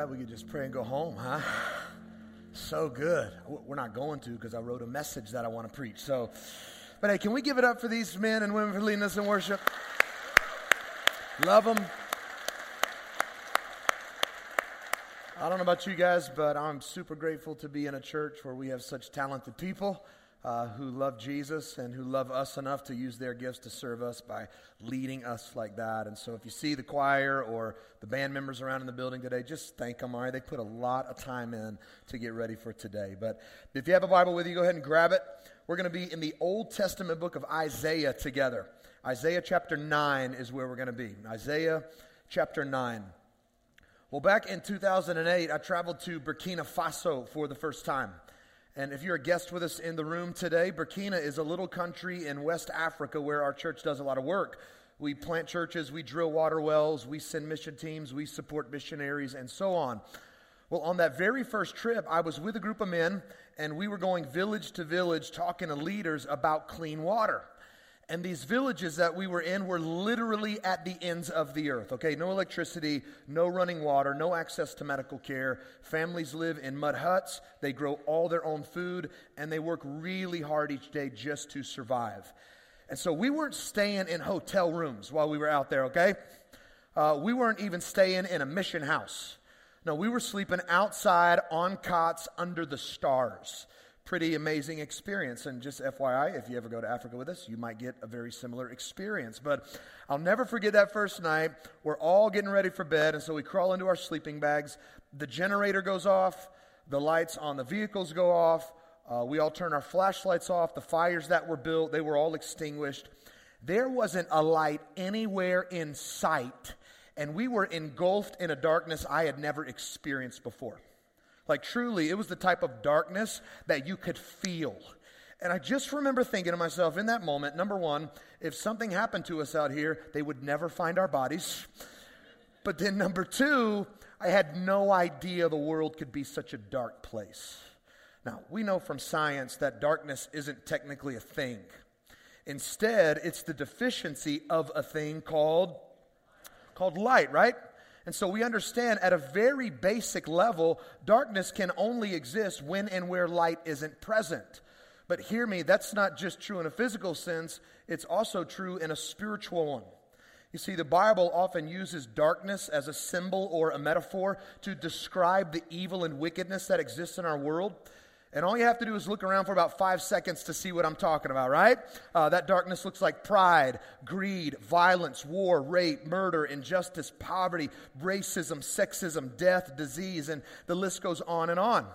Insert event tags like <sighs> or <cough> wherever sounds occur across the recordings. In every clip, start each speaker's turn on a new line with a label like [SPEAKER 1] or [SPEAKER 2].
[SPEAKER 1] that, we could just pray and go home, huh? <sighs> So good. We're not going to because I wrote a message that I want to preach. So, but hey, can we give it up for these men and women for leading us in worship? Love them. I don't know about you guys, but I'm super grateful to be in a church where we have such talented people uh, who love Jesus and who love us enough to use their gifts to serve us by leading us like that. And so if you see the choir or the band members around in the building today, just thank them. All right, they put a lot of time in to get ready for today. But if you have a Bible with you, go ahead and grab it. We're going to be in the Old Testament book of Isaiah together. Isaiah chapter 9 is where we're going to be. Isaiah chapter 9. Well, back in 2008, I traveled to Burkina Faso for the first time. And if you're a guest with us in the room today, Burkina is a little country in West Africa where our church does a lot of work. We plant churches, we drill water wells, we send mission teams, we support missionaries, and so on. Well, on that very first trip, I was with a group of men, and we were going village to village talking to leaders about clean water. And these villages that we were in were literally at the ends of the earth. Okay, no electricity, no running water, no access to medical care. Families live in mud huts, they grow all their own food, and they work really hard each day just to survive. And so we weren't staying in hotel rooms while we were out there, okay? Uh, we weren't even staying in a mission house. No, we were sleeping outside on cots under the stars pretty amazing experience. And just FYI, if you ever go to Africa with us, you might get a very similar experience. But I'll never forget that first night. We're all getting ready for bed, and so we crawl into our sleeping bags. The generator goes off, the lights on the vehicles go off. Uh, we all turn our flashlights off. The fires that were built, they were all extinguished. There wasn't a light anywhere in sight, and we were engulfed in a darkness I had never experienced before. Like, truly, it was the type of darkness that you could feel. And I just remember thinking to myself in that moment number one, if something happened to us out here, they would never find our bodies. But then, number two, I had no idea the world could be such a dark place. Now, we know from science that darkness isn't technically a thing. Instead, it's the deficiency of a thing called, called light, right? And so we understand at a very basic level, darkness can only exist when and where light isn't present. But hear me, that's not just true in a physical sense, it's also true in a spiritual one. You see, the Bible often uses darkness as a symbol or a metaphor to describe the evil and wickedness that exists in our world. And all you have to do is look around for about five seconds to see what I'm talking about, right? Uh, that darkness looks like pride, greed, violence, war, rape, murder, injustice, poverty, racism, sexism, death, disease, and the list goes on and on.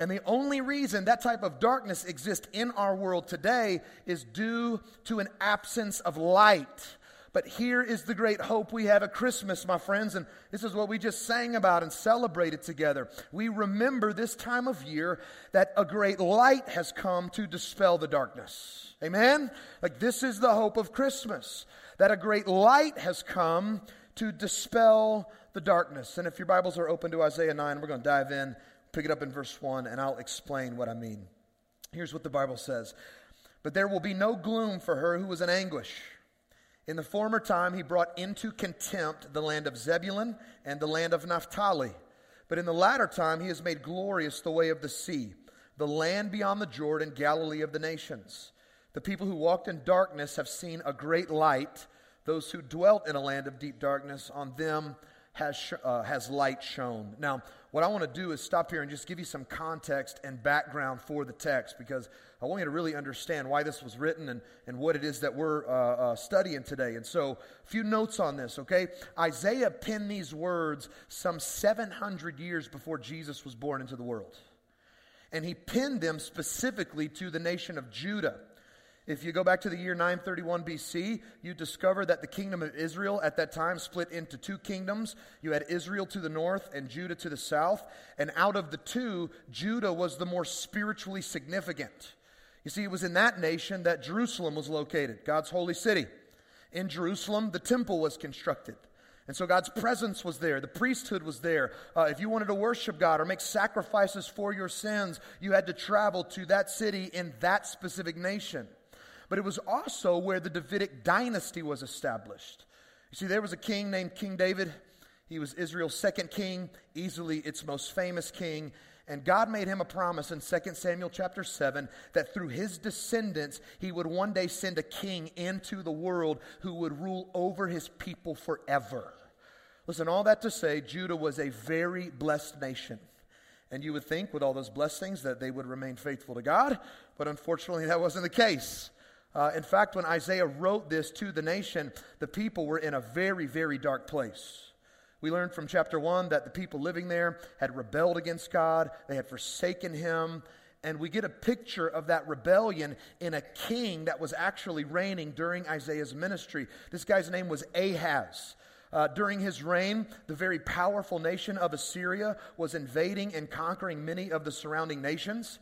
[SPEAKER 1] And the only reason that type of darkness exists in our world today is due to an absence of light. But here is the great hope we have at Christmas, my friends, and this is what we just sang about and celebrated together. We remember this time of year that a great light has come to dispel the darkness. Amen? Like this is the hope of Christmas, that a great light has come to dispel the darkness. And if your Bibles are open to Isaiah 9, we're going to dive in, pick it up in verse 1, and I'll explain what I mean. Here's what the Bible says But there will be no gloom for her who was in anguish. In the former time, he brought into contempt the land of Zebulun and the land of Naphtali. But in the latter time, he has made glorious the way of the sea, the land beyond the Jordan, Galilee of the nations. The people who walked in darkness have seen a great light. Those who dwelt in a land of deep darkness, on them has, sh- uh, has light shone. Now, what I want to do is stop here and just give you some context and background for the text because I want you to really understand why this was written and, and what it is that we're uh, uh, studying today. And so, a few notes on this, okay? Isaiah penned these words some 700 years before Jesus was born into the world. And he penned them specifically to the nation of Judah. If you go back to the year 931 BC, you discover that the kingdom of Israel at that time split into two kingdoms. You had Israel to the north and Judah to the south. And out of the two, Judah was the more spiritually significant. You see, it was in that nation that Jerusalem was located, God's holy city. In Jerusalem, the temple was constructed. And so God's presence was there. The priesthood was there. Uh, if you wanted to worship God or make sacrifices for your sins, you had to travel to that city in that specific nation but it was also where the Davidic dynasty was established. You see, there was a king named King David. He was Israel's second king, easily its most famous king. And God made him a promise in 2 Samuel chapter 7 that through his descendants, he would one day send a king into the world who would rule over his people forever. Listen, all that to say, Judah was a very blessed nation. And you would think, with all those blessings, that they would remain faithful to God, but unfortunately, that wasn't the case. Uh, in fact, when Isaiah wrote this to the nation, the people were in a very, very dark place. We learned from chapter 1 that the people living there had rebelled against God, they had forsaken Him. And we get a picture of that rebellion in a king that was actually reigning during Isaiah's ministry. This guy's name was Ahaz. Uh, during his reign, the very powerful nation of Assyria was invading and conquering many of the surrounding nations.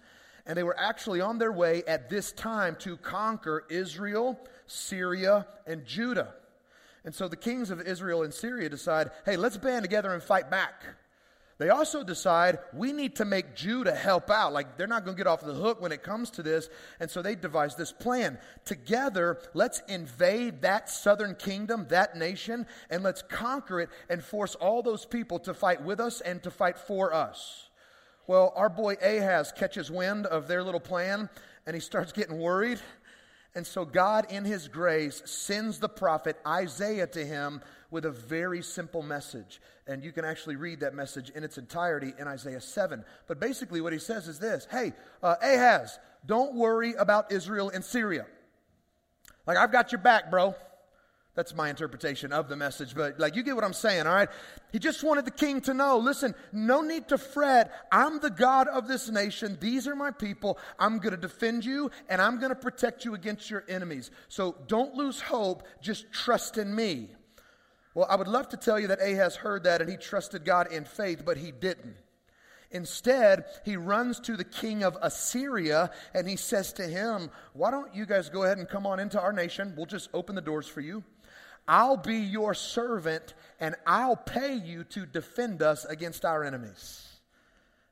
[SPEAKER 1] And they were actually on their way at this time to conquer Israel, Syria, and Judah. And so the kings of Israel and Syria decide, hey, let's band together and fight back. They also decide we need to make Judah help out. Like they're not going to get off the hook when it comes to this. And so they devise this plan. Together, let's invade that southern kingdom, that nation, and let's conquer it and force all those people to fight with us and to fight for us. Well, our boy Ahaz catches wind of their little plan and he starts getting worried and so God, in His grace, sends the prophet Isaiah to him with a very simple message. And you can actually read that message in its entirety in Isaiah 7. But basically, what he says is this Hey, uh, Ahaz, don't worry about Israel and Syria. Like, I've got your back, bro. That's my interpretation of the message, but like you get what I'm saying, all right? He just wanted the king to know listen, no need to fret. I'm the God of this nation. These are my people. I'm going to defend you and I'm going to protect you against your enemies. So don't lose hope. Just trust in me. Well, I would love to tell you that Ahaz heard that and he trusted God in faith, but he didn't. Instead, he runs to the king of Assyria and he says to him, Why don't you guys go ahead and come on into our nation? We'll just open the doors for you. I'll be your servant and I'll pay you to defend us against our enemies.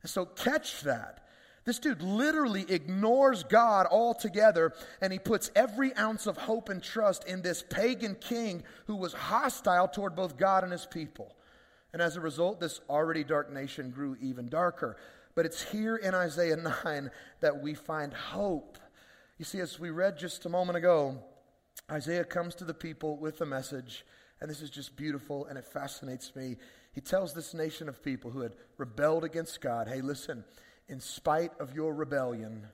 [SPEAKER 1] And so catch that. This dude literally ignores God altogether and he puts every ounce of hope and trust in this pagan king who was hostile toward both God and his people. And as a result, this already dark nation grew even darker. But it's here in Isaiah 9 that we find hope. You see, as we read just a moment ago, Isaiah comes to the people with a message, and this is just beautiful and it fascinates me. He tells this nation of people who had rebelled against God hey, listen, in spite of your rebellion,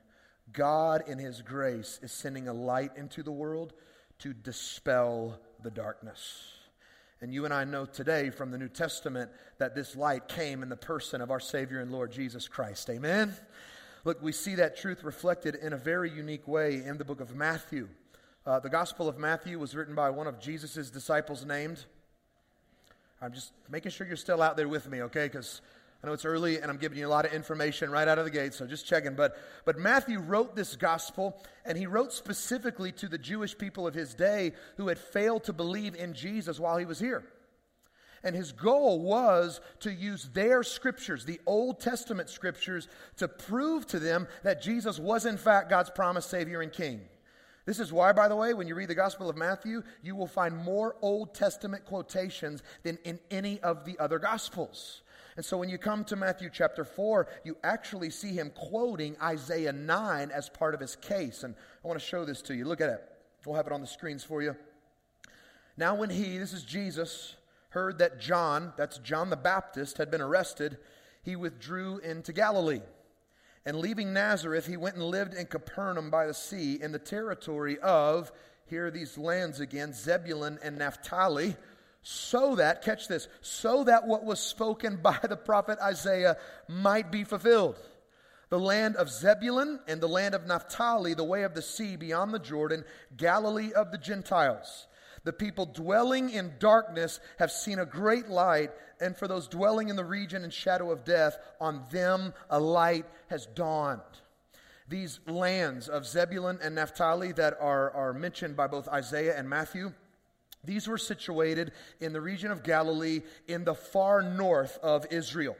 [SPEAKER 1] God, in His grace, is sending a light into the world to dispel the darkness. And you and I know today from the New Testament that this light came in the person of our Savior and Lord Jesus Christ. Amen? Look, we see that truth reflected in a very unique way in the book of Matthew. Uh, the Gospel of Matthew was written by one of Jesus' disciples named. I'm just making sure you're still out there with me, okay? Because I know it's early and I'm giving you a lot of information right out of the gate, so just checking. But, but Matthew wrote this gospel, and he wrote specifically to the Jewish people of his day who had failed to believe in Jesus while he was here. And his goal was to use their scriptures, the Old Testament scriptures, to prove to them that Jesus was, in fact, God's promised Savior and King. This is why, by the way, when you read the Gospel of Matthew, you will find more Old Testament quotations than in any of the other Gospels. And so when you come to Matthew chapter 4, you actually see him quoting Isaiah 9 as part of his case. And I want to show this to you. Look at it. We'll have it on the screens for you. Now, when he, this is Jesus, heard that John, that's John the Baptist, had been arrested, he withdrew into Galilee. And leaving Nazareth, he went and lived in Capernaum by the sea in the territory of, here are these lands again, Zebulun and Naphtali, so that, catch this, so that what was spoken <laughs> by the prophet Isaiah might be fulfilled. The land of Zebulun and the land of Naphtali, the way of the sea beyond the Jordan, Galilee of the Gentiles. The people dwelling in darkness have seen a great light, and for those dwelling in the region and shadow of death, on them a light has dawned. These lands of Zebulun and Naphtali that are, are mentioned by both Isaiah and Matthew, these were situated in the region of Galilee in the far north of Israel.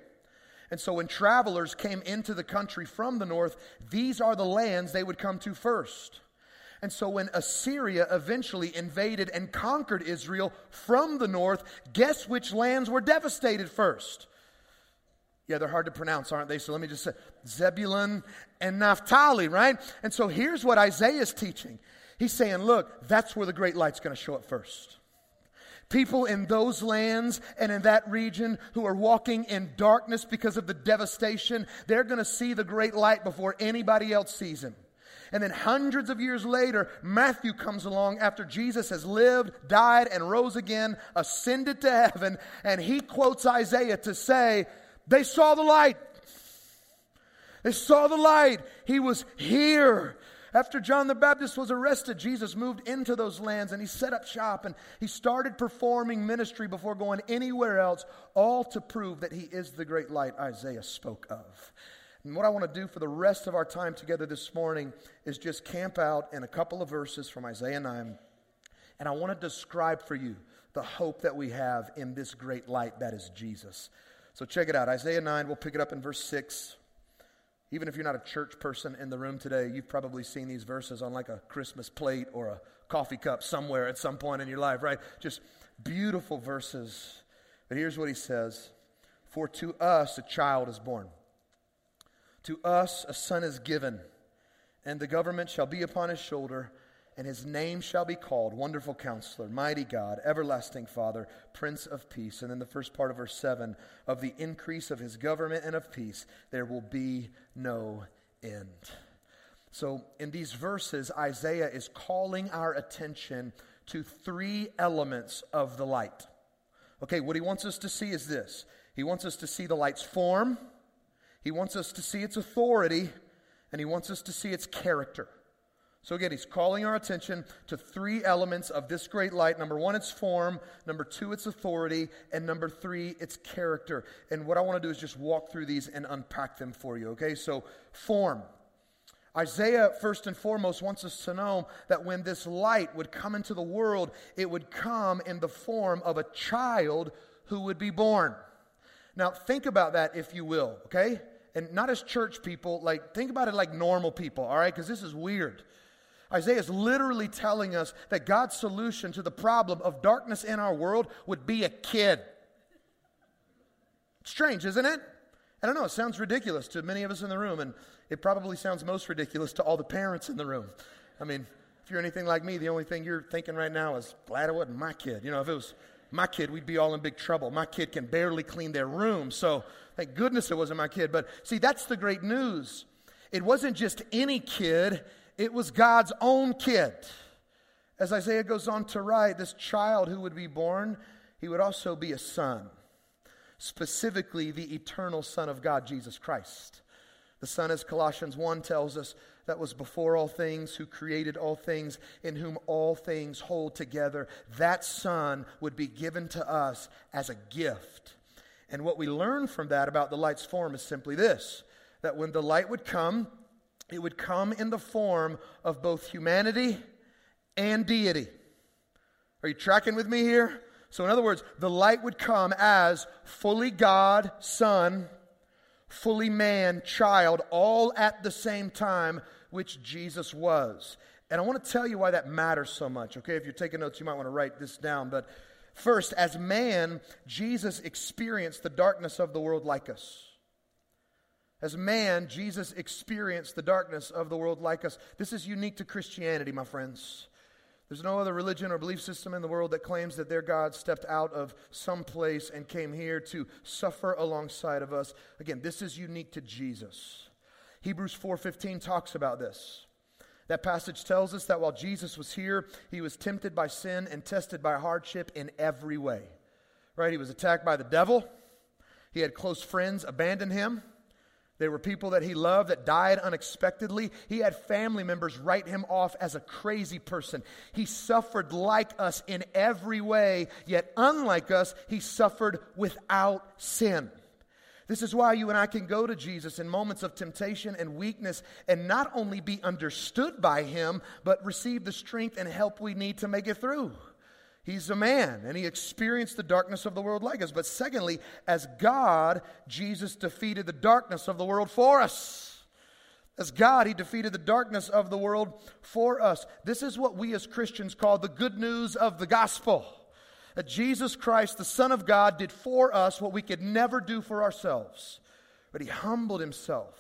[SPEAKER 1] And so when travelers came into the country from the north, these are the lands they would come to first. And so when Assyria eventually invaded and conquered Israel from the north, guess which lands were devastated first? Yeah, they're hard to pronounce, aren't they? So let me just say Zebulun and Naphtali, right? And so here's what Isaiah is teaching. He's saying, look, that's where the great light's going to show up first. People in those lands and in that region who are walking in darkness because of the devastation, they're going to see the great light before anybody else sees him. And then hundreds of years later, Matthew comes along after Jesus has lived, died, and rose again, ascended to heaven, and he quotes Isaiah to say, they saw the light. They saw the light. He was here. After John the Baptist was arrested, Jesus moved into those lands and he set up shop and he started performing ministry before going anywhere else, all to prove that he is the great light Isaiah spoke of. And what I want to do for the rest of our time together this morning is just camp out in a couple of verses from Isaiah 9. And I want to describe for you the hope that we have in this great light that is Jesus. So check it out Isaiah 9, we'll pick it up in verse 6. Even if you're not a church person in the room today, you've probably seen these verses on like a Christmas plate or a coffee cup somewhere at some point in your life, right? Just beautiful verses. But here's what he says For to us a child is born, to us a son is given, and the government shall be upon his shoulder and his name shall be called Wonderful Counselor, Mighty God, Everlasting Father, Prince of Peace. And then the first part of verse 7 of the increase of his government and of peace, there will be no end. So, in these verses, Isaiah is calling our attention to three elements of the light. Okay, what he wants us to see is this he wants us to see the light's form, he wants us to see its authority, and he wants us to see its character. So again, he's calling our attention to three elements of this great light. Number one, its form. Number two, its authority. And number three, its character. And what I want to do is just walk through these and unpack them for you, okay? So, form. Isaiah, first and foremost, wants us to know that when this light would come into the world, it would come in the form of a child who would be born. Now, think about that, if you will, okay? And not as church people, like, think about it like normal people, all right? Because this is weird. Isaiah is literally telling us that God's solution to the problem of darkness in our world would be a kid. Strange, isn't it? I don't know, it sounds ridiculous to many of us in the room, and it probably sounds most ridiculous to all the parents in the room. I mean, if you're anything like me, the only thing you're thinking right now is, glad it wasn't my kid. You know, if it was my kid, we'd be all in big trouble. My kid can barely clean their room, so thank goodness it wasn't my kid. But see, that's the great news. It wasn't just any kid, it was God's own kid. As Isaiah goes on to write, this child who would be born, he would also be a son, specifically the eternal Son of God, Jesus Christ. The Son, as Colossians 1 tells us, that was before all things, who created all things, in whom all things hold together. That Son would be given to us as a gift. And what we learn from that about the light's form is simply this that when the light would come, it would come in the form of both humanity and deity. Are you tracking with me here? So, in other words, the light would come as fully God, Son, fully man, child, all at the same time, which Jesus was. And I want to tell you why that matters so much, okay? If you're taking notes, you might want to write this down. But first, as man, Jesus experienced the darkness of the world like us. As man, Jesus experienced the darkness of the world like us. This is unique to Christianity, my friends. There's no other religion or belief system in the world that claims that their God stepped out of some place and came here to suffer alongside of us. Again, this is unique to Jesus. Hebrews 4:15 talks about this. That passage tells us that while Jesus was here, he was tempted by sin and tested by hardship in every way. Right? He was attacked by the devil. He had close friends abandon him. There were people that he loved that died unexpectedly. He had family members write him off as a crazy person. He suffered like us in every way, yet unlike us, he suffered without sin. This is why you and I can go to Jesus in moments of temptation and weakness and not only be understood by him, but receive the strength and help we need to make it through. He's a man and he experienced the darkness of the world like us. But secondly, as God, Jesus defeated the darkness of the world for us. As God, He defeated the darkness of the world for us. This is what we as Christians call the good news of the gospel. That Jesus Christ, the Son of God, did for us what we could never do for ourselves. But He humbled Himself,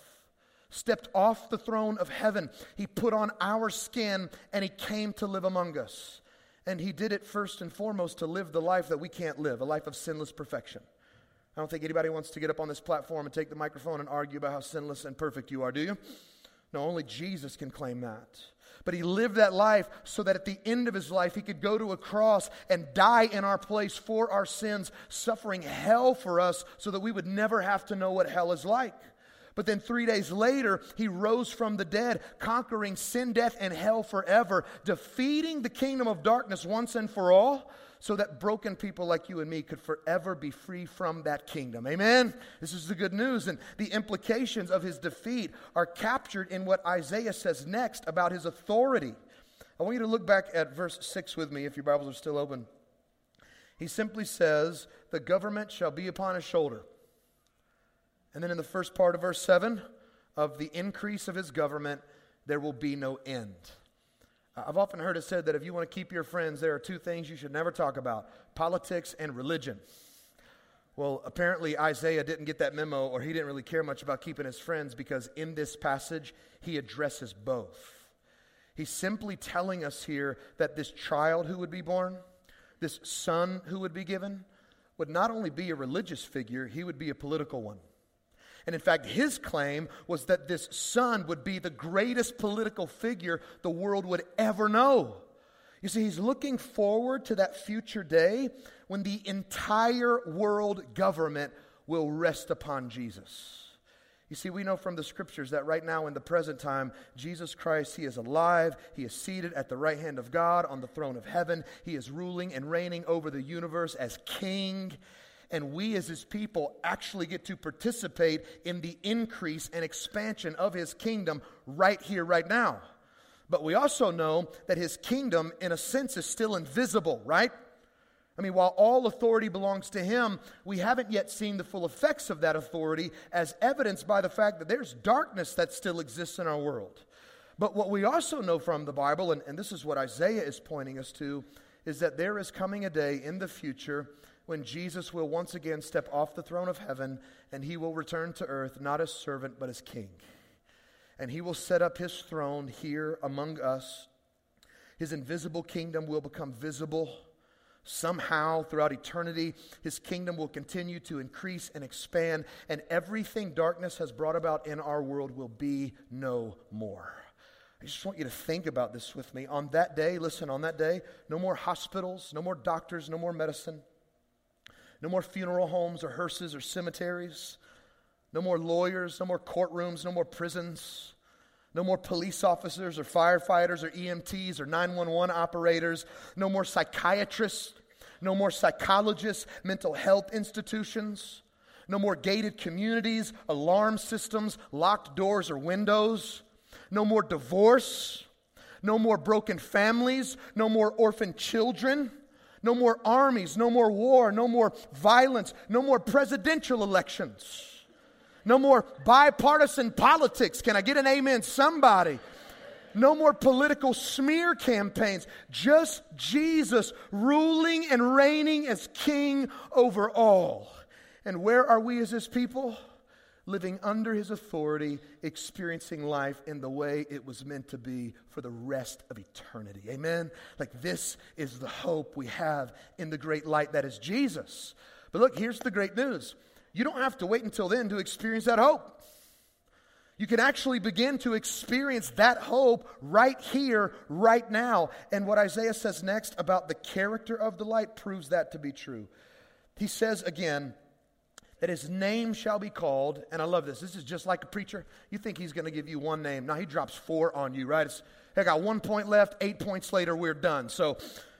[SPEAKER 1] stepped off the throne of heaven. He put on our skin and He came to live among us. And He did it first and foremost to live the life that we can't live, a life of sinless perfection. I don't think anybody wants to get up on this platform and take the microphone and argue about how sinless and perfect you are, do you? No, only Jesus can claim that. But he lived that life so that at the end of his life, he could go to a cross and die in our place for our sins, suffering hell for us so that we would never have to know what hell is like. But then three days later, he rose from the dead, conquering sin, death, and hell forever, defeating the kingdom of darkness once and for all, so that broken people like you and me could forever be free from that kingdom. Amen? This is the good news. And the implications of his defeat are captured in what Isaiah says next about his authority. I want you to look back at verse 6 with me if your Bibles are still open. He simply says, The government shall be upon his shoulder. And then in the first part of verse 7, of the increase of his government, there will be no end. I've often heard it said that if you want to keep your friends, there are two things you should never talk about politics and religion. Well, apparently Isaiah didn't get that memo, or he didn't really care much about keeping his friends because in this passage, he addresses both. He's simply telling us here that this child who would be born, this son who would be given, would not only be a religious figure, he would be a political one. And in fact, his claim was that this son would be the greatest political figure the world would ever know. You see, he's looking forward to that future day when the entire world government will rest upon Jesus. You see, we know from the scriptures that right now in the present time, Jesus Christ, He is alive. He is seated at the right hand of God on the throne of heaven. He is ruling and reigning over the universe as King and we as his people actually get to participate in the increase and expansion of his kingdom right here, right now. But we also know that his kingdom, in a sense, is still invisible, right? I mean, while all authority belongs to him, we haven't yet seen the full effects of that authority as evidenced by the fact that there's darkness that still exists in our world. But what we also know from the Bible, and, and this is what Isaiah is pointing us to, is that there is coming a day in the future when Jesus will once again step off the throne of heaven and he will return to earth not as servant but as king. And he will set up his throne here among us. His invisible kingdom will become visible. Somehow, throughout eternity, his kingdom will continue to increase and expand, and everything darkness has brought about in our world will be no more. I just want you to think about this with me. On that day, listen, on that day, no more hospitals, no more doctors, no more medicine. No more funeral homes or hearses or cemeteries. No more lawyers, no more courtrooms, no more prisons. No more police officers or firefighters or EMTs or 911 operators. No more psychiatrists. No more psychologists, mental health institutions. No more gated communities, alarm systems, locked doors or windows. No more divorce. No more broken families. No more orphan children. No more armies, no more war, no more violence, no more presidential elections, no more bipartisan politics. Can I get an amen? Somebody. No more political smear campaigns. Just Jesus ruling and reigning as king over all. And where are we as his people? Living under his authority, experiencing life in the way it was meant to be for the rest of eternity. Amen? Like this is the hope we have in the great light that is Jesus. But look, here's the great news you don't have to wait until then to experience that hope. You can actually begin to experience that hope right here, right now. And what Isaiah says next about the character of the light proves that to be true. He says again, that his name shall be called, and I love this. This is just like a preacher. You think he's going to give you one name. Now he drops four on you, right? It's, I got one point left, eight points later, we're done. So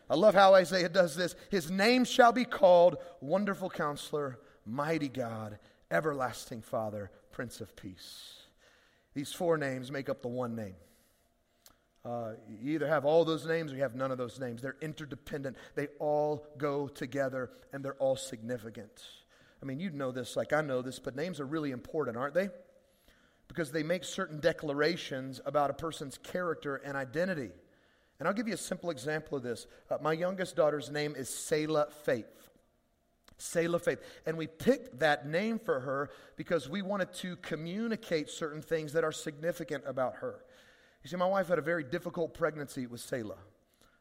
[SPEAKER 1] I love how Isaiah does this. His name shall be called Wonderful Counselor, Mighty God, Everlasting Father, Prince of Peace. These four names make up the one name. Uh, you either have all those names or you have none of those names. They're interdependent, they all go together, and they're all significant. I mean, you know this like I know this, but names are really important, aren't they? because they make certain declarations about a person's character and identity. And I'll give you a simple example of this. Uh, my youngest daughter's name is Selah Faith. Selah Faith. And we picked that name for her because we wanted to communicate certain things that are significant about her. You see, my wife had a very difficult pregnancy with Selah.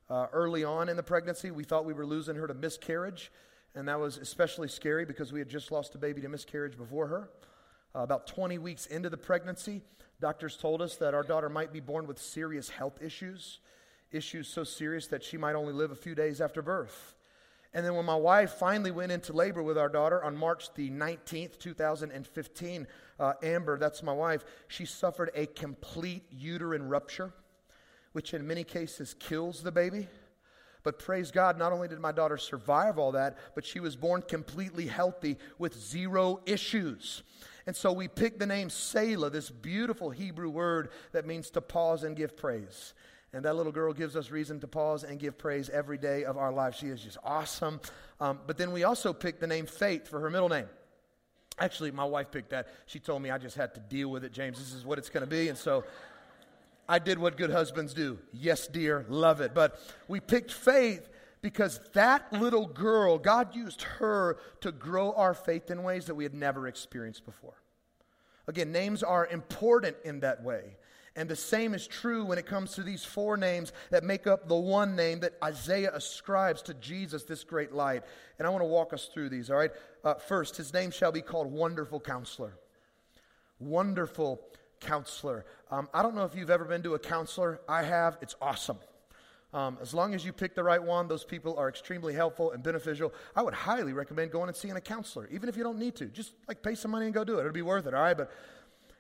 [SPEAKER 1] Uh, early on in the pregnancy, we thought we were losing her to miscarriage, and that was especially scary because we had just lost a baby to miscarriage before her. Uh, about 20 weeks into the pregnancy, doctors told us that our daughter might be born with serious health issues, issues so serious that she might only live a few days after birth. And then when my wife finally went into labor with our daughter on March the 19th, 2015, uh, Amber, that's my wife, she suffered a complete uterine rupture, which in many cases kills the baby. But praise God, not only did my daughter survive all that, but she was born completely healthy with zero issues. And so we picked the name Selah, this beautiful Hebrew word that means to pause and give praise. And that little girl gives us reason to pause and give praise every day of our life. She is just awesome. Um, but then we also picked the name Faith for her middle name. Actually, my wife picked that. She told me I just had to deal with it, James. This is what it's going to be. And so I did what good husbands do. Yes, dear, love it. But we picked Faith because that little girl, God used her to grow our faith in ways that we had never experienced before. Again, names are important in that way. And the same is true when it comes to these four names that make up the one name that Isaiah ascribes to Jesus, this great light. And I want to walk us through these, all right? Uh, first, his name shall be called Wonderful Counselor. Wonderful Counselor. Um, I don't know if you've ever been to a counselor. I have. It's awesome. Um, as long as you pick the right one, those people are extremely helpful and beneficial. I would highly recommend going and seeing a counselor, even if you don't need to. Just like pay some money and go do it. It'll be worth it, all right? But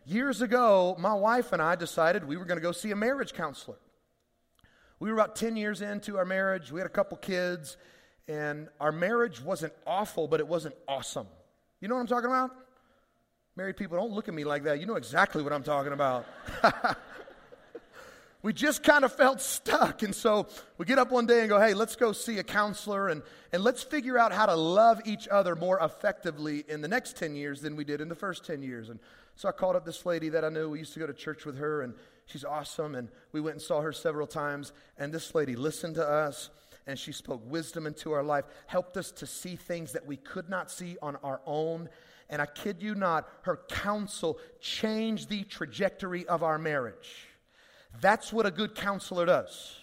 [SPEAKER 1] years ago, my wife and I decided we were going to go see a marriage counselor. We were about 10 years into our marriage. We had a couple kids, and our marriage wasn't awful, but it wasn't awesome. You know what I'm talking about? Married people, don't look at me like that. You know exactly what I'm talking about. <laughs> we just kind of felt stuck. And so we get up one day and go, hey, let's go see a counselor and, and let's figure out how to love each other more effectively in the next 10 years than we did in the first 10 years. And so I called up this lady that I knew. We used to go to church with her, and she's awesome. And we went and saw her several times. And this lady listened to us, and she spoke wisdom into our life, helped us to see things that we could not see on our own. And I kid you not, her counsel changed the trajectory of our marriage. That's what a good counselor does.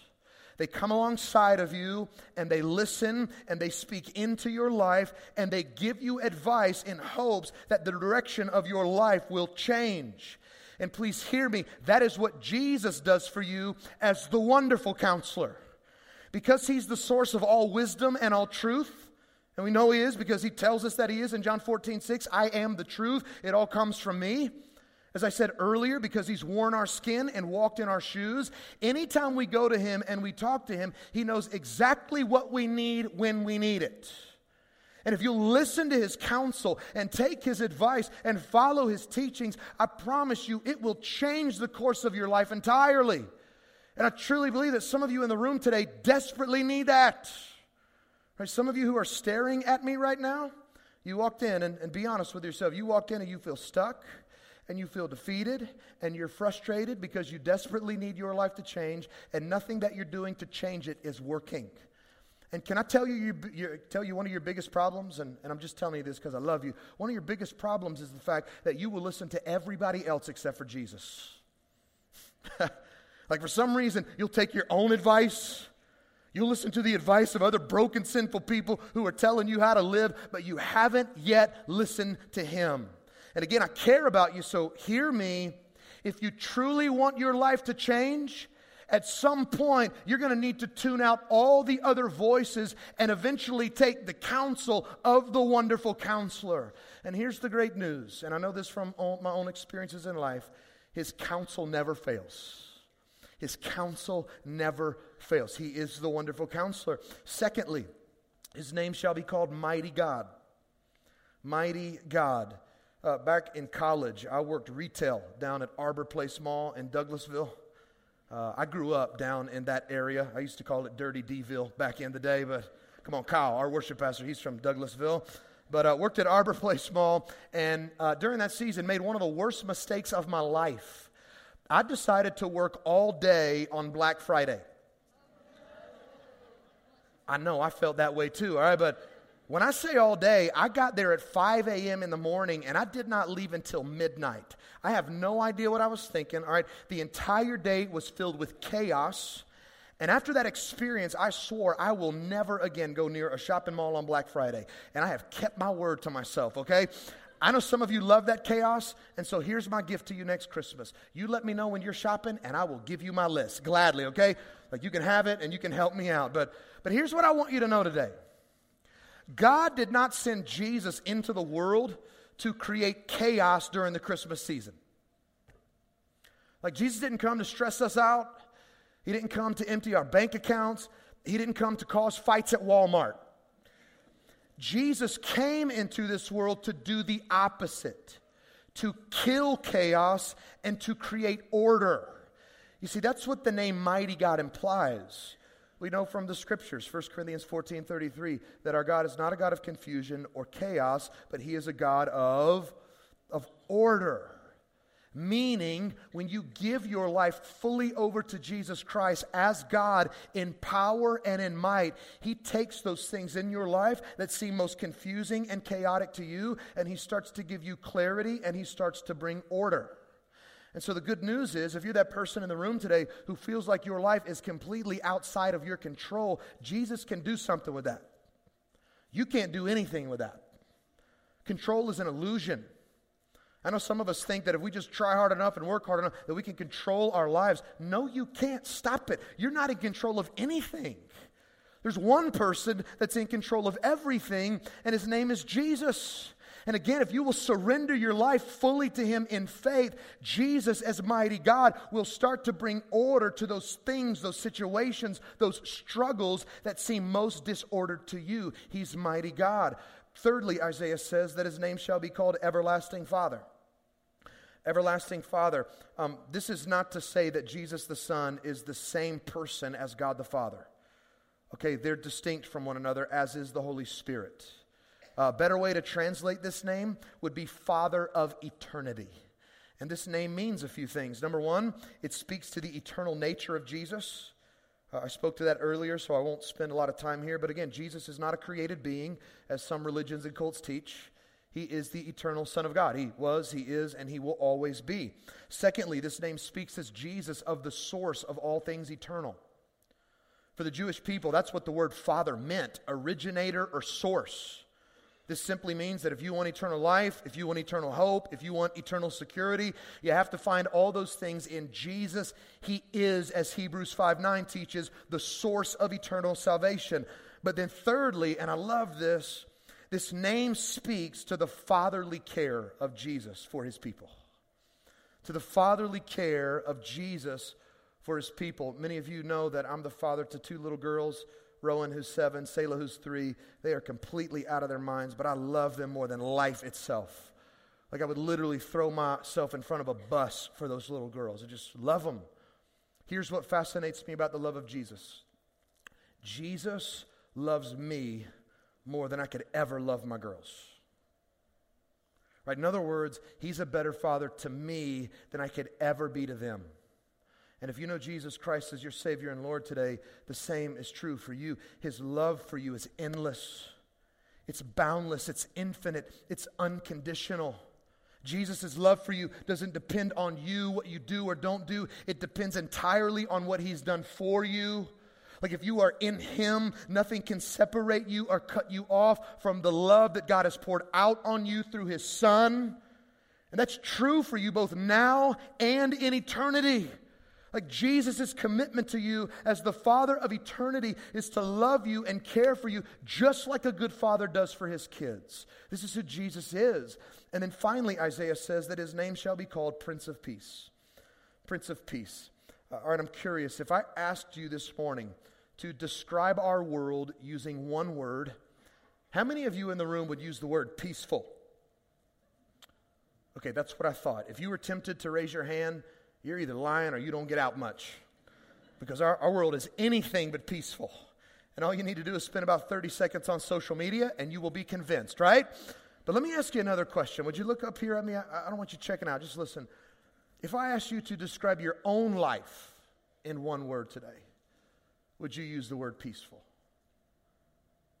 [SPEAKER 1] They come alongside of you and they listen and they speak into your life and they give you advice in hopes that the direction of your life will change. And please hear me, that is what Jesus does for you as the wonderful counselor. Because he's the source of all wisdom and all truth, and we know he is because he tells us that he is in John 14, 6. I am the truth. It all comes from me. As I said earlier, because he's worn our skin and walked in our shoes, anytime we go to him and we talk to him, he knows exactly what we need when we need it. And if you listen to his counsel and take his advice and follow his teachings, I promise you it will change the course of your life entirely. And I truly believe that some of you in the room today desperately need that. Right, some of you who are staring at me right now, you walked in, and, and be honest with yourself. You walked in and you feel stuck and you feel defeated and you're frustrated because you desperately need your life to change and nothing that you're doing to change it is working. And can I tell you, your, your, tell you one of your biggest problems? And, and I'm just telling you this because I love you. One of your biggest problems is the fact that you will listen to everybody else except for Jesus. <laughs> like for some reason, you'll take your own advice. You'll listen to the advice of other broken, sinful people who are telling you how to live, but you haven't yet listened to Him. And again, I care about you, so hear me. If you truly want your life to change, at some point, you're going to need to tune out all the other voices and eventually take the counsel of the wonderful counselor. And here's the great news, and I know this from my own experiences in life his counsel never fails. His counsel never fails. He is the wonderful counselor. Secondly, his name shall be called Mighty God. Mighty God. Uh, back in college, I worked retail down at Arbor Place Mall in Douglasville. Uh, I grew up down in that area. I used to call it Dirty Dville back in the day, but come on, Kyle, our worship pastor, he's from Douglasville. but uh, worked at Arbor Place Mall, and uh, during that season made one of the worst mistakes of my life. I decided to work all day on Black Friday. I know I felt that way too, all right, but when I say all day, I got there at 5 a.m. in the morning and I did not leave until midnight. I have no idea what I was thinking, all right? The entire day was filled with chaos. And after that experience, I swore I will never again go near a shopping mall on Black Friday. And I have kept my word to myself, okay? I know some of you love that chaos, and so here's my gift to you next Christmas. You let me know when you're shopping, and I will give you my list gladly, okay? Like you can have it and you can help me out. But, but here's what I want you to know today God did not send Jesus into the world to create chaos during the Christmas season. Like Jesus didn't come to stress us out, He didn't come to empty our bank accounts, He didn't come to cause fights at Walmart. Jesus came into this world to do the opposite to kill chaos and to create order. You see, that's what the name Mighty God implies. We know from the scriptures, 1 Corinthians 14 33, that our God is not a God of confusion or chaos, but He is a God of, of order. Meaning, when you give your life fully over to Jesus Christ as God in power and in might, He takes those things in your life that seem most confusing and chaotic to you, and He starts to give you clarity and He starts to bring order. And so the good news is if you're that person in the room today who feels like your life is completely outside of your control, Jesus can do something with that. You can't do anything with that. Control is an illusion. I know some of us think that if we just try hard enough and work hard enough, that we can control our lives. No, you can't. Stop it. You're not in control of anything. There's one person that's in control of everything, and his name is Jesus. And again, if you will surrender your life fully to Him in faith, Jesus, as mighty God, will start to bring order to those things, those situations, those struggles that seem most disordered to you. He's mighty God. Thirdly, Isaiah says that his name shall be called Everlasting Father. Everlasting Father. Um, this is not to say that Jesus the Son is the same person as God the Father. Okay, they're distinct from one another, as is the Holy Spirit. A better way to translate this name would be Father of Eternity. And this name means a few things. Number one, it speaks to the eternal nature of Jesus. Uh, I spoke to that earlier, so I won't spend a lot of time here. But again, Jesus is not a created being, as some religions and cults teach. He is the eternal Son of God. He was, He is, and He will always be. Secondly, this name speaks as Jesus of the source of all things eternal. For the Jewish people, that's what the word Father meant originator or source. This simply means that if you want eternal life, if you want eternal hope, if you want eternal security, you have to find all those things in Jesus. He is, as Hebrews 5 9 teaches, the source of eternal salvation. But then, thirdly, and I love this, this name speaks to the fatherly care of Jesus for his people. To the fatherly care of Jesus for his people. Many of you know that I'm the father to two little girls Rowan, who's seven, Selah, who's three, they are completely out of their minds, but I love them more than life itself. Like I would literally throw myself in front of a bus for those little girls. I just love them. Here's what fascinates me about the love of Jesus Jesus loves me more than I could ever love my girls. Right? In other words, he's a better father to me than I could ever be to them. And if you know Jesus Christ as your Savior and Lord today, the same is true for you. His love for you is endless, it's boundless, it's infinite, it's unconditional. Jesus' love for you doesn't depend on you, what you do or don't do. It depends entirely on what He's done for you. Like if you are in Him, nothing can separate you or cut you off from the love that God has poured out on you through His Son. And that's true for you both now and in eternity. Like Jesus' commitment to you as the Father of eternity is to love you and care for you just like a good father does for his kids. This is who Jesus is. And then finally, Isaiah says that his name shall be called Prince of Peace. Prince of Peace. Uh, all right, I'm curious. If I asked you this morning to describe our world using one word, how many of you in the room would use the word peaceful? Okay, that's what I thought. If you were tempted to raise your hand, you're either lying or you don't get out much. Because our, our world is anything but peaceful. And all you need to do is spend about 30 seconds on social media and you will be convinced, right? But let me ask you another question. Would you look up here at me? I, I don't want you checking out. Just listen. If I asked you to describe your own life in one word today, would you use the word peaceful?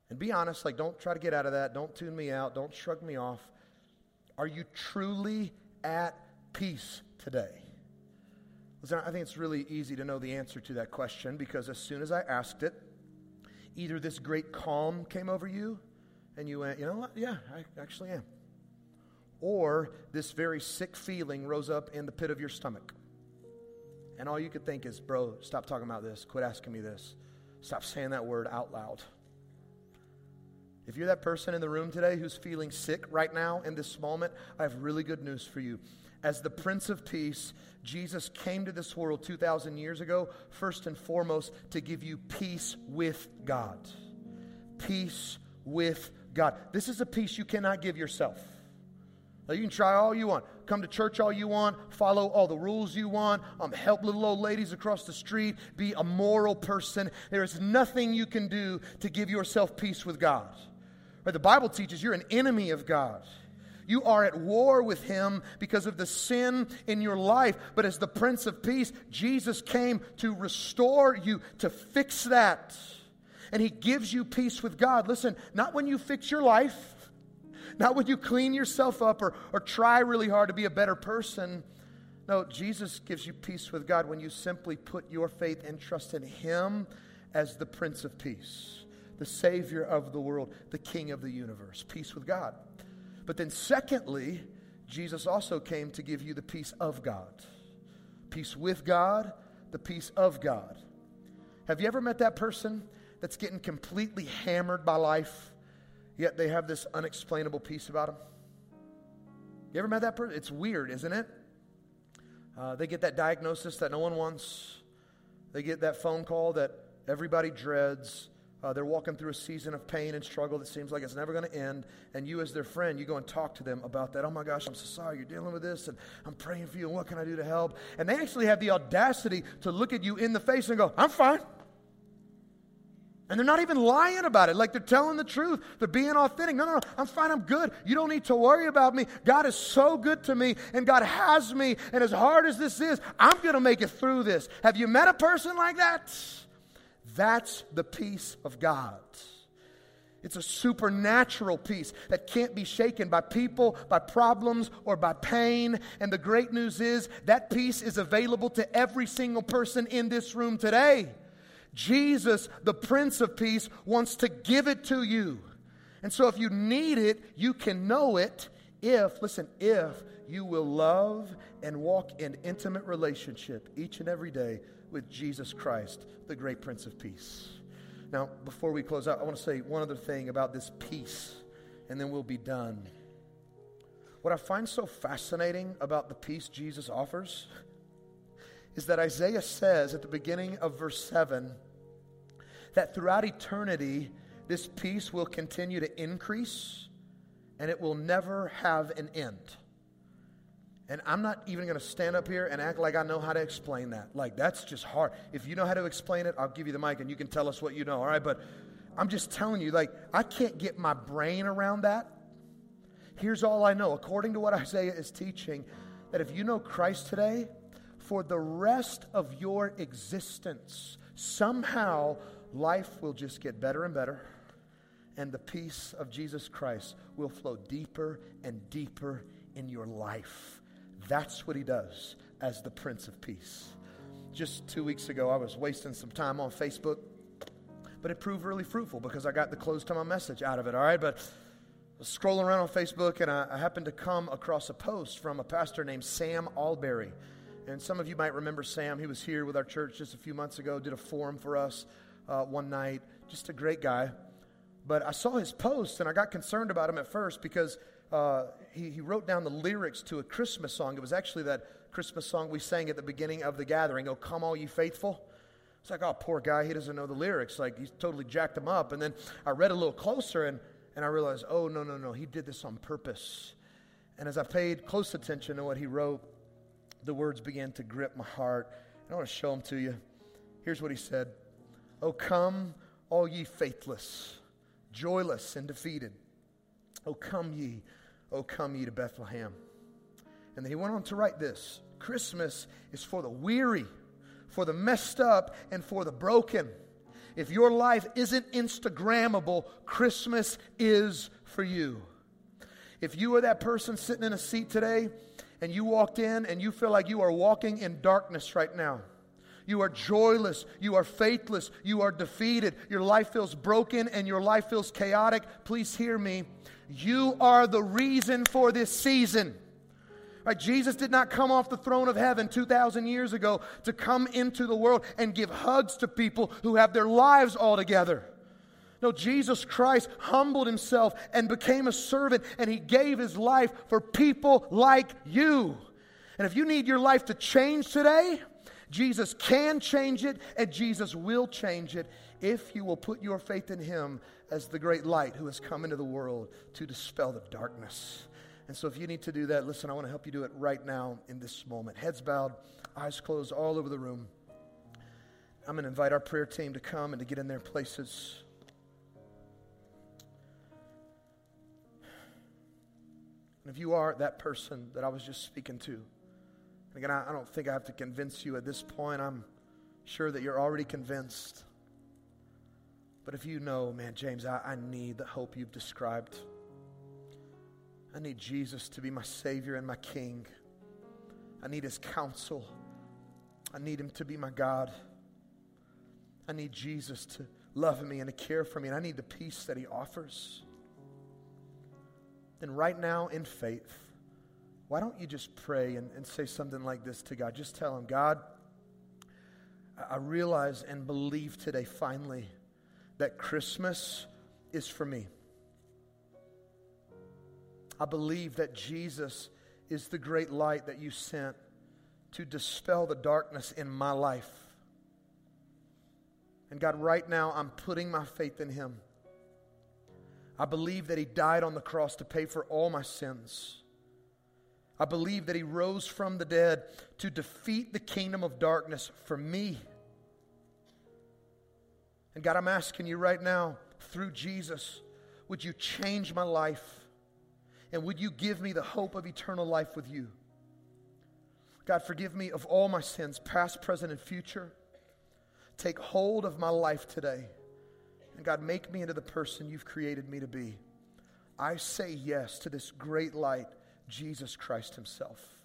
[SPEAKER 1] And be honest, like, don't try to get out of that. Don't tune me out. Don't shrug me off. Are you truly at peace today? Listen, I think it's really easy to know the answer to that question because as soon as I asked it, either this great calm came over you and you went, you know what? Yeah, I actually am. Or this very sick feeling rose up in the pit of your stomach. And all you could think is, bro, stop talking about this. Quit asking me this. Stop saying that word out loud. If you're that person in the room today who's feeling sick right now in this moment, I have really good news for you. As the Prince of Peace, Jesus came to this world 2,000 years ago, first and foremost, to give you peace with God. Peace with God. This is a peace you cannot give yourself. Now, you can try all you want. Come to church all you want. Follow all the rules you want. Um, help little old ladies across the street. Be a moral person. There is nothing you can do to give yourself peace with God. Right? The Bible teaches you're an enemy of God. You are at war with him because of the sin in your life. But as the Prince of Peace, Jesus came to restore you, to fix that. And he gives you peace with God. Listen, not when you fix your life, not when you clean yourself up or, or try really hard to be a better person. No, Jesus gives you peace with God when you simply put your faith and trust in Him as the Prince of Peace, the Savior of the world, the King of the universe. Peace with God. But then, secondly, Jesus also came to give you the peace of God. Peace with God, the peace of God. Have you ever met that person that's getting completely hammered by life? yet they have this unexplainable peace about them. You ever met that person? It's weird, isn't it? Uh, they get that diagnosis that no one wants. They get that phone call that everybody dreads. Uh, they're walking through a season of pain and struggle that seems like it's never going to end. And you, as their friend, you go and talk to them about that. Oh my gosh, I'm so sorry you're dealing with this, and I'm praying for you, and what can I do to help? And they actually have the audacity to look at you in the face and go, I'm fine. And they're not even lying about it. Like they're telling the truth. They're being authentic. No, no, no. I'm fine. I'm good. You don't need to worry about me. God is so good to me, and God has me. And as hard as this is, I'm going to make it through this. Have you met a person like that? That's the peace of God. It's a supernatural peace that can't be shaken by people, by problems, or by pain. And the great news is that peace is available to every single person in this room today. Jesus, the Prince of Peace, wants to give it to you. And so if you need it, you can know it if, listen, if you will love and walk in intimate relationship each and every day with Jesus Christ, the great Prince of Peace. Now, before we close out, I want to say one other thing about this peace, and then we'll be done. What I find so fascinating about the peace Jesus offers is that Isaiah says at the beginning of verse 7 that throughout eternity, this peace will continue to increase and it will never have an end. And I'm not even going to stand up here and act like I know how to explain that. Like, that's just hard. If you know how to explain it, I'll give you the mic and you can tell us what you know, all right? But I'm just telling you, like, I can't get my brain around that. Here's all I know. According to what <laughs> Isaiah is teaching, that if you know Christ today, for the rest of your existence, somehow life will just get better and better, and the peace of Jesus Christ will flow deeper and deeper in your life. That's what he does as the Prince of Peace. Just two weeks ago, I was wasting some time on Facebook, but it proved really fruitful because I got the close to my message out of it, all right? But scrolling around on Facebook, and I, I happened to come across a post from a pastor named Sam Allberry. And some of you might remember Sam. He was here with our church just a few months ago, did a forum for us uh, one night. Just a great guy. But I saw his post and I got concerned about him at first because uh, he, he wrote down the lyrics to a Christmas song. It was actually that Christmas song we sang at the beginning of the gathering, Oh, Come All Ye Faithful. It's like, oh, poor guy, he doesn't know the lyrics. Like, he's totally jacked them up. And then I read a little closer and, and I realized, oh, no, no, no, he did this on purpose. And as I paid close attention to what he wrote, the words began to grip my heart. And I want to show them to you. Here's what he said Oh, come, all ye faithless, joyless, and defeated. Oh, come ye, O come ye to Bethlehem. And then he went on to write this Christmas is for the weary, for the messed up, and for the broken. If your life isn't Instagrammable, Christmas is for you. If you are that person sitting in a seat today and you walked in and you feel like you are walking in darkness right now, you are joyless. You are faithless. You are defeated. Your life feels broken and your life feels chaotic. Please hear me. You are the reason for this season. Right, Jesus did not come off the throne of heaven 2,000 years ago to come into the world and give hugs to people who have their lives all together. No, Jesus Christ humbled himself and became a servant, and he gave his life for people like you. And if you need your life to change today, Jesus can change it, and Jesus will change it if you will put your faith in Him as the great light who has come into the world to dispel the darkness. And so, if you need to do that, listen, I want to help you do it right now in this moment. Heads bowed, eyes closed, all over the room. I'm going to invite our prayer team to come and to get in their places. And if you are that person that I was just speaking to, Again, I, I don't think I have to convince you at this point. I'm sure that you're already convinced. But if you know, man, James, I, I need the hope you've described. I need Jesus to be my Savior and my King. I need His counsel. I need Him to be my God. I need Jesus to love me and to care for me. And I need the peace that He offers. Then, right now, in faith, why don't you just pray and, and say something like this to God? Just tell Him, God, I realize and believe today finally that Christmas is for me. I believe that Jesus is the great light that you sent to dispel the darkness in my life. And God, right now, I'm putting my faith in Him. I believe that He died on the cross to pay for all my sins. I believe that he rose from the dead to defeat the kingdom of darkness for me. And God, I'm asking you right now, through Jesus, would you change my life? And would you give me the hope of eternal life with you? God, forgive me of all my sins, past, present, and future. Take hold of my life today. And God, make me into the person you've created me to be. I say yes to this great light Jesus Christ Himself.